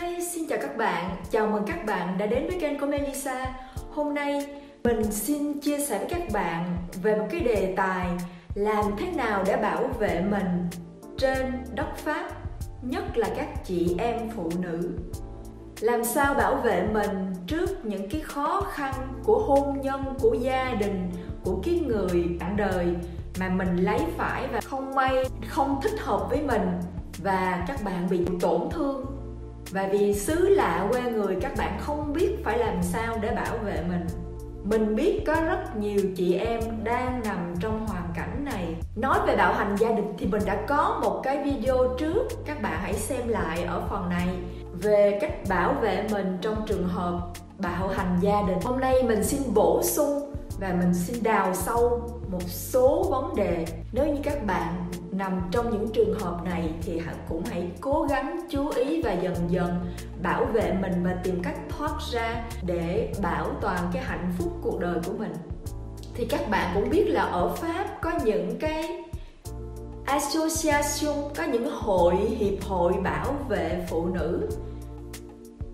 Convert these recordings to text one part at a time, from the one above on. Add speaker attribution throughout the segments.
Speaker 1: Hi, xin chào các bạn. Chào mừng các bạn đã đến với kênh của Melissa. Hôm nay mình xin chia sẻ với các bạn về một cái đề tài làm thế nào để bảo vệ mình trên đất Pháp, nhất là các chị em phụ nữ. Làm sao bảo vệ mình trước những cái khó khăn của hôn nhân, của gia đình, của cái người bạn đời mà mình lấy phải và không may không thích hợp với mình và các bạn bị tổn thương và vì xứ lạ quê người các bạn không biết phải làm sao để bảo vệ mình. Mình biết có rất nhiều chị em đang nằm trong hoàn cảnh này. Nói về bạo hành gia đình thì mình đã có một cái video trước. Các bạn hãy xem lại ở phần này. Về cách bảo vệ mình trong trường hợp bạo hành gia đình. Hôm nay mình xin bổ sung và mình xin đào sâu một số vấn đề. Nếu như các bạn nằm trong những trường hợp này thì hãy cũng hãy cố gắng chú ý và dần dần bảo vệ mình và tìm cách thoát ra để bảo toàn cái hạnh phúc cuộc đời của mình. Thì các bạn cũng biết là ở pháp có những cái association, có những hội, hiệp hội bảo vệ phụ nữ,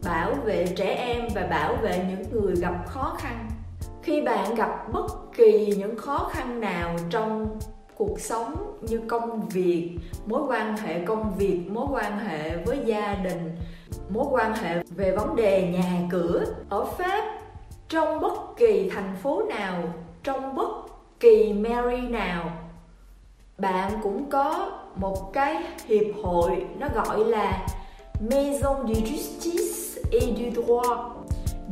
Speaker 1: bảo vệ trẻ em và bảo vệ những người gặp khó khăn. Khi bạn gặp bất kỳ những khó khăn nào trong cuộc sống như công việc, mối quan hệ công việc, mối quan hệ với gia đình, mối quan hệ về vấn đề nhà cửa. Ở pháp, trong bất kỳ thành phố nào, trong bất kỳ mary nào, bạn cũng có một cái hiệp hội nó gọi là Maison de Justice et du Droit.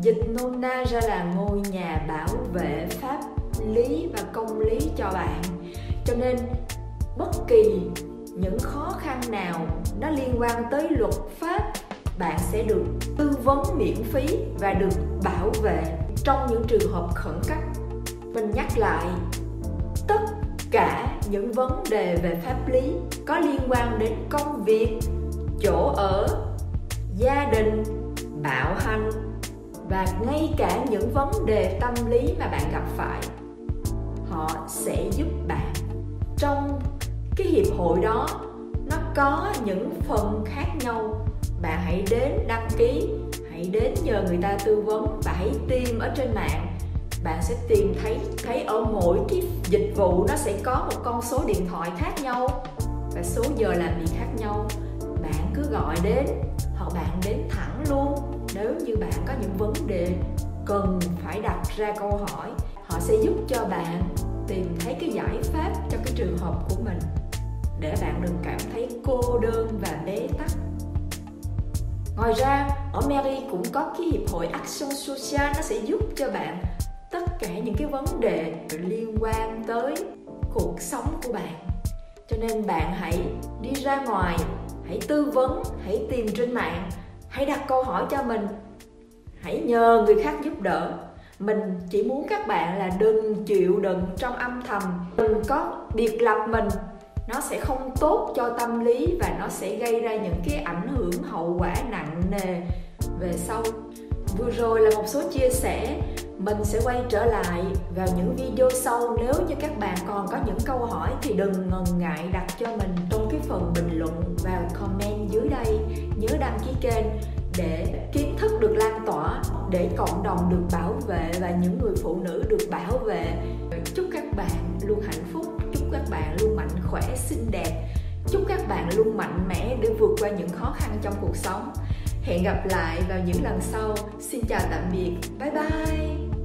Speaker 1: Dịch nôm na ra là ngôi nhà bảo vệ pháp lý và công lý cho bạn cho nên, bất kỳ những khó khăn nào nó liên quan tới luật pháp, bạn sẽ được tư vấn miễn phí và được bảo vệ trong những trường hợp khẩn cấp. Mình nhắc lại, tất cả những vấn đề về pháp lý có liên quan đến công việc, chỗ ở, gia đình, bạo hành và ngay cả những vấn đề tâm lý mà bạn gặp phải, họ sẽ giúp bạn trong cái hiệp hội đó, nó có những phần khác nhau. Bạn hãy đến đăng ký, hãy đến nhờ người ta tư vấn và hãy tìm ở trên mạng. Bạn sẽ tìm thấy thấy ở mỗi cái dịch vụ nó sẽ có một con số điện thoại khác nhau và số giờ làm việc khác nhau. Bạn cứ gọi đến hoặc bạn đến thẳng luôn. Nếu như bạn có những vấn đề cần phải đặt ra câu hỏi, họ sẽ giúp cho bạn tìm thấy cái giải pháp cho cái trường hợp của mình để bạn đừng cảm thấy cô đơn và bế tắc. Ngoài ra, ở Mary cũng có cái hiệp hội Action Social, nó sẽ giúp cho bạn tất cả những cái vấn đề liên quan tới cuộc sống của bạn. Cho nên bạn hãy đi ra ngoài, hãy tư vấn, hãy tìm trên mạng, hãy đặt câu hỏi cho mình, hãy nhờ người khác giúp đỡ mình chỉ muốn các bạn là đừng chịu đựng trong âm thầm. Đừng có biệt lập mình. Nó sẽ không tốt cho tâm lý và nó sẽ gây ra những cái ảnh hưởng hậu quả nặng nề. Về sau, vừa rồi là một số chia sẻ. Mình sẽ quay trở lại vào những video sau. Nếu như các bạn còn có những câu hỏi thì đừng ngần ngại đặt cho mình trong cái phần bình luận vào comment dưới đây. Nhớ đăng ký kênh để kiến thức được lan tỏa, để cộng đồng được bảo vệ và những người phụ nữ được bảo vệ. Chúc các bạn luôn hạnh phúc, chúc các bạn luôn mạnh khỏe, xinh đẹp, chúc các bạn luôn mạnh mẽ để vượt qua những khó khăn trong cuộc sống. Hẹn gặp lại vào những lần sau. Xin chào tạm biệt. Bye bye.